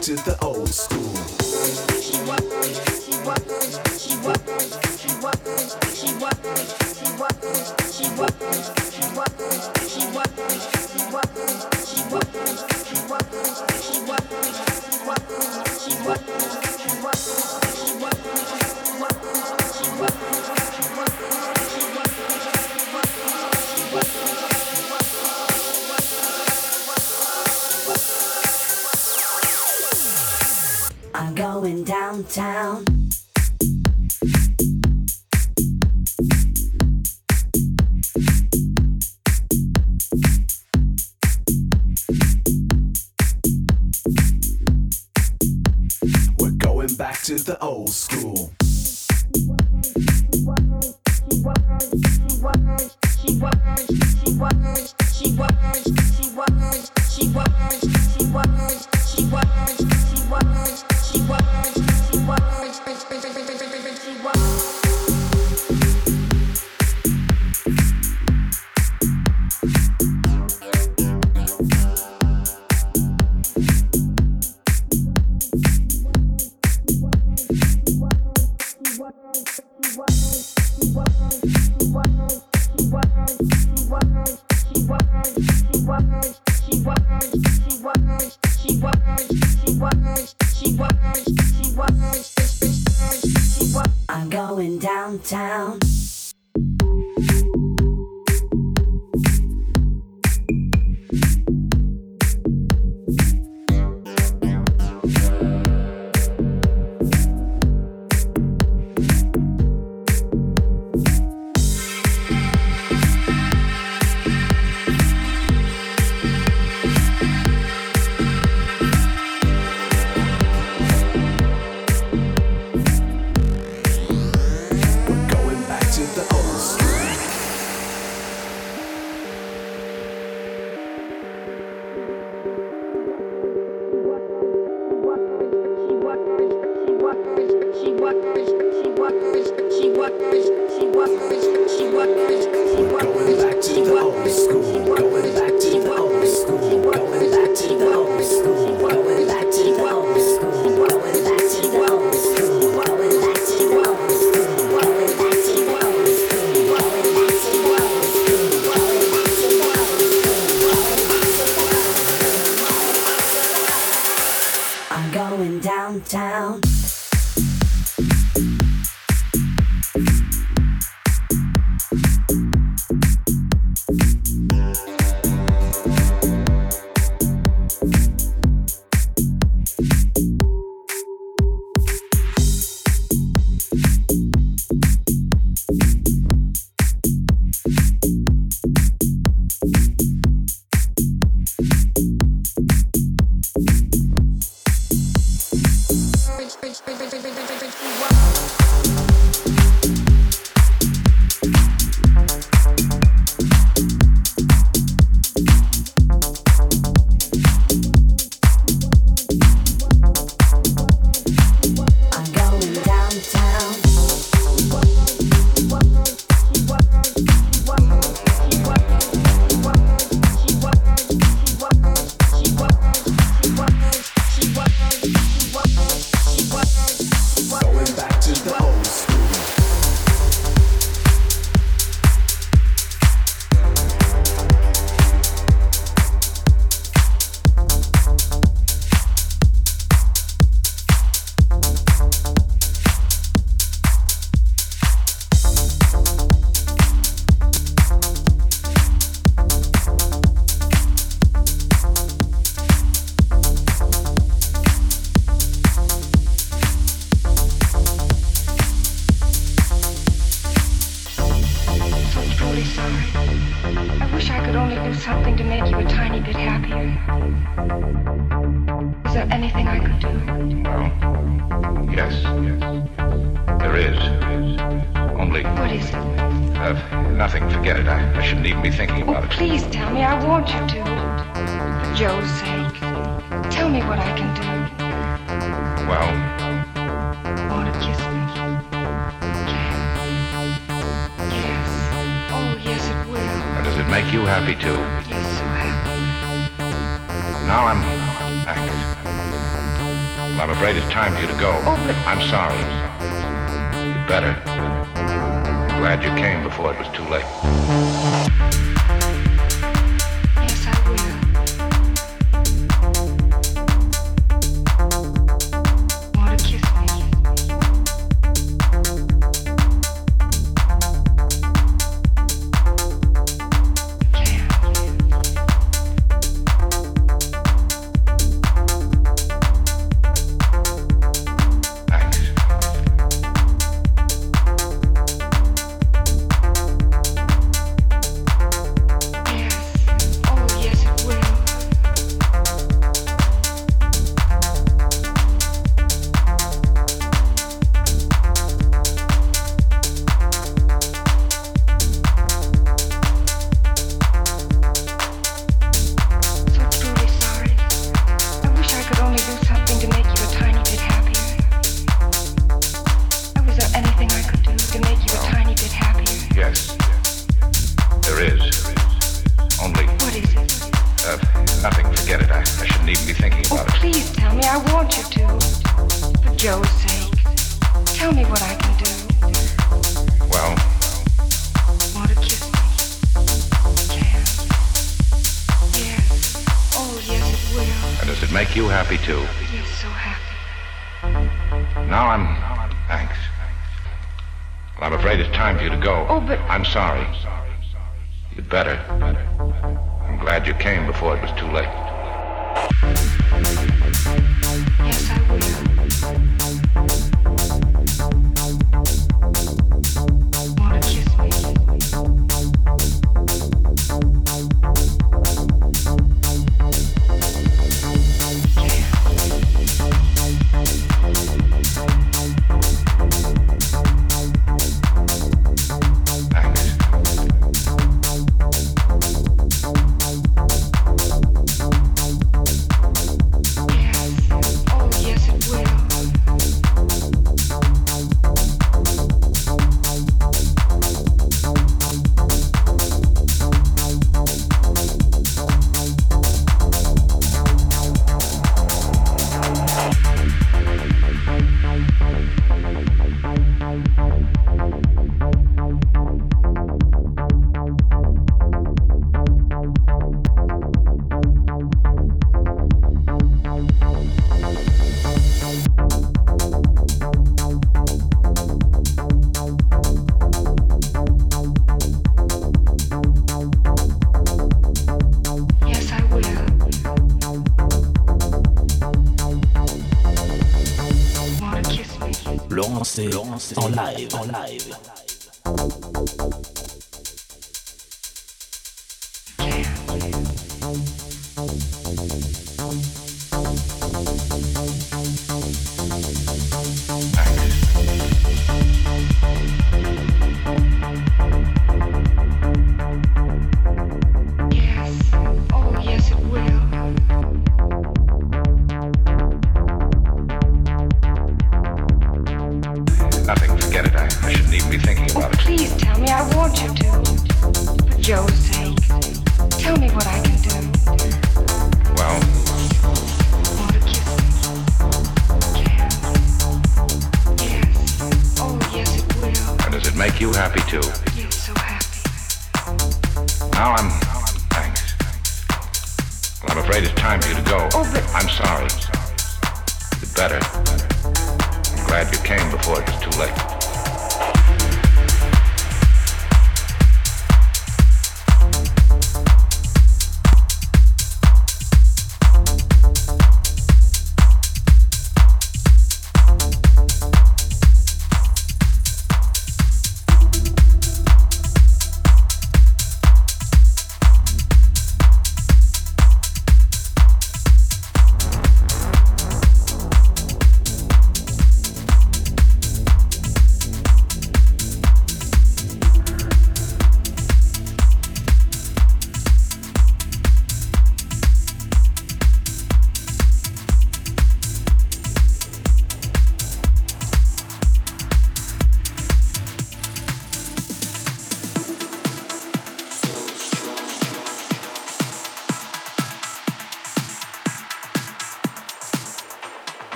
to the old school.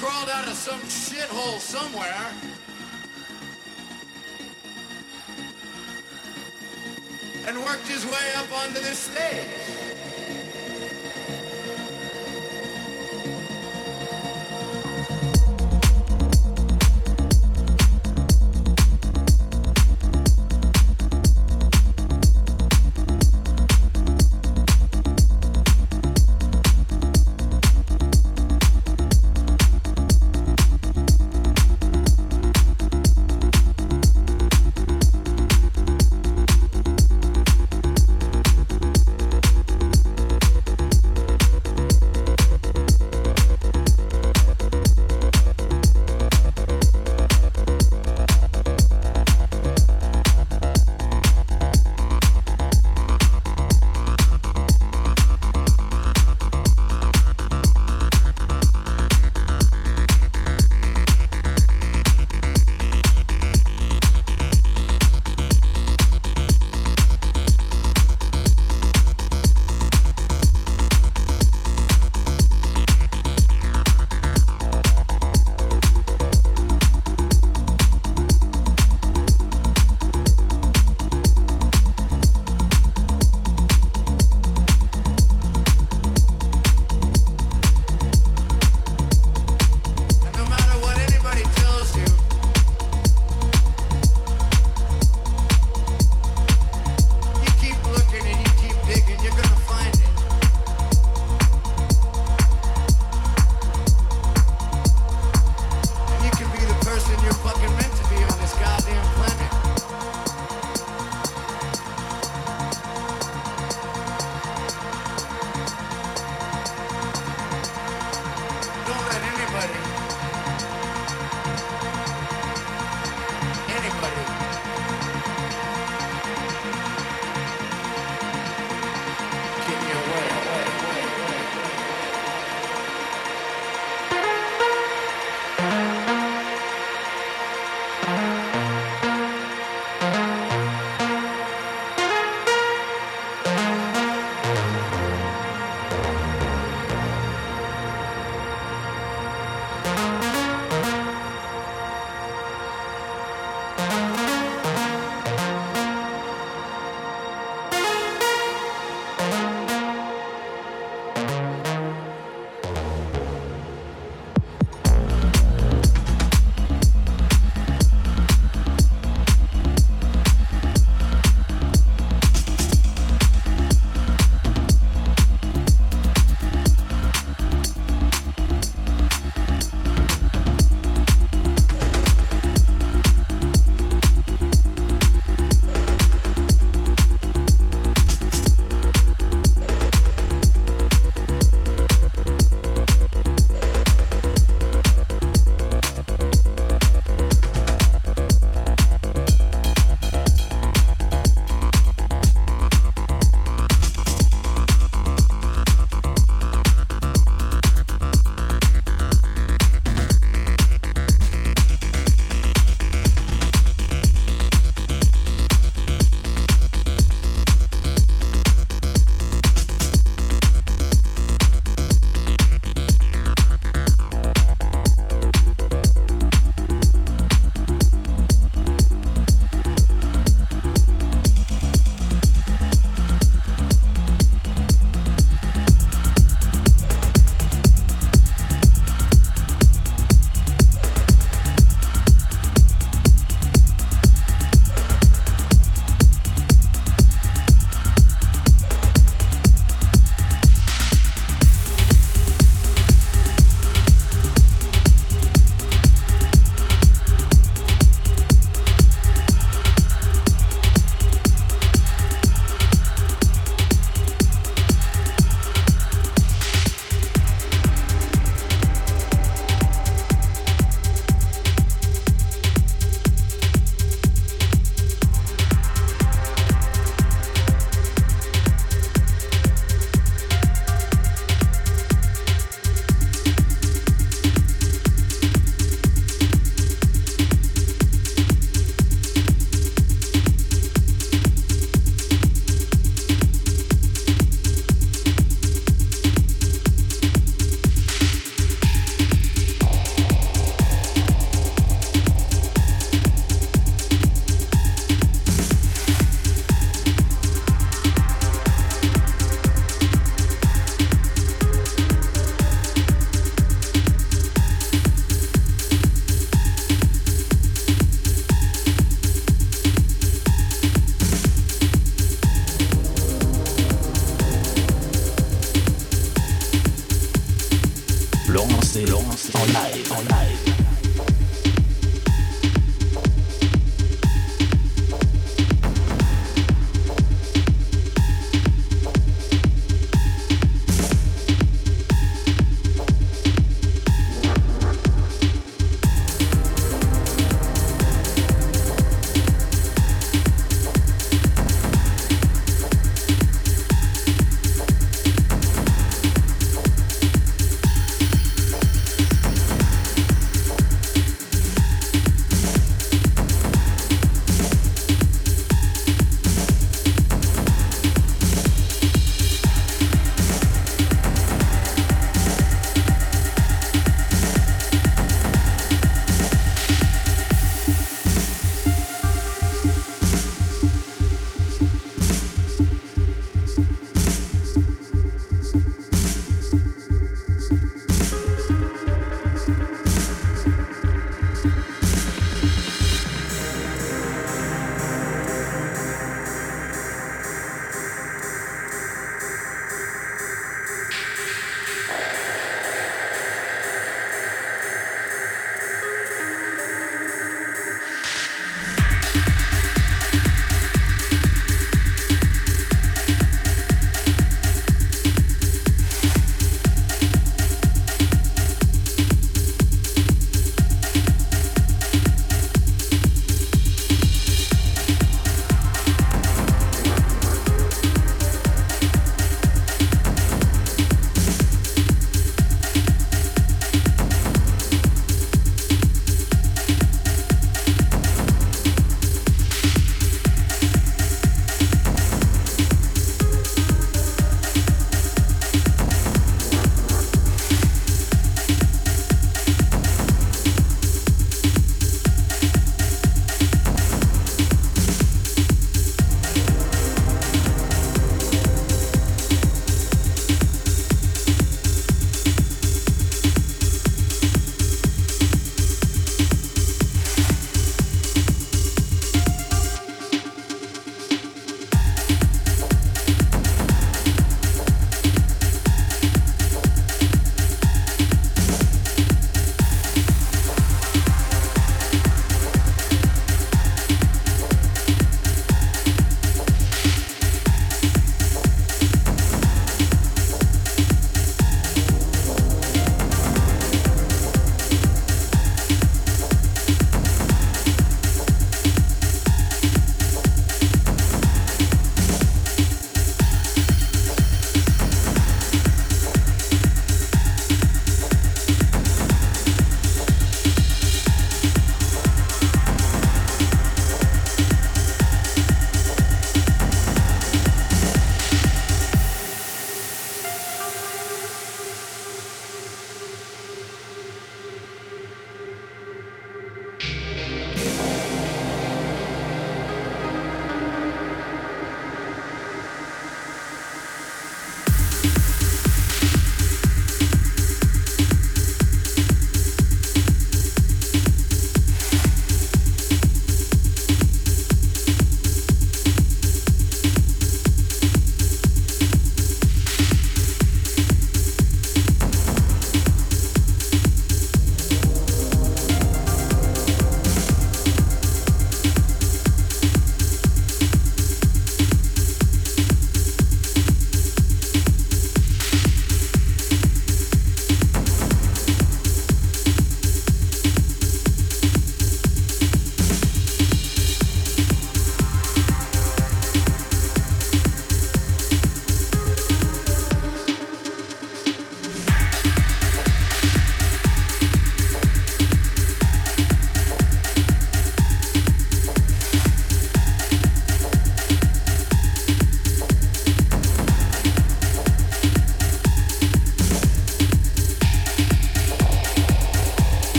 Crawled out of some shithole somewhere. And worked his way up onto this stage.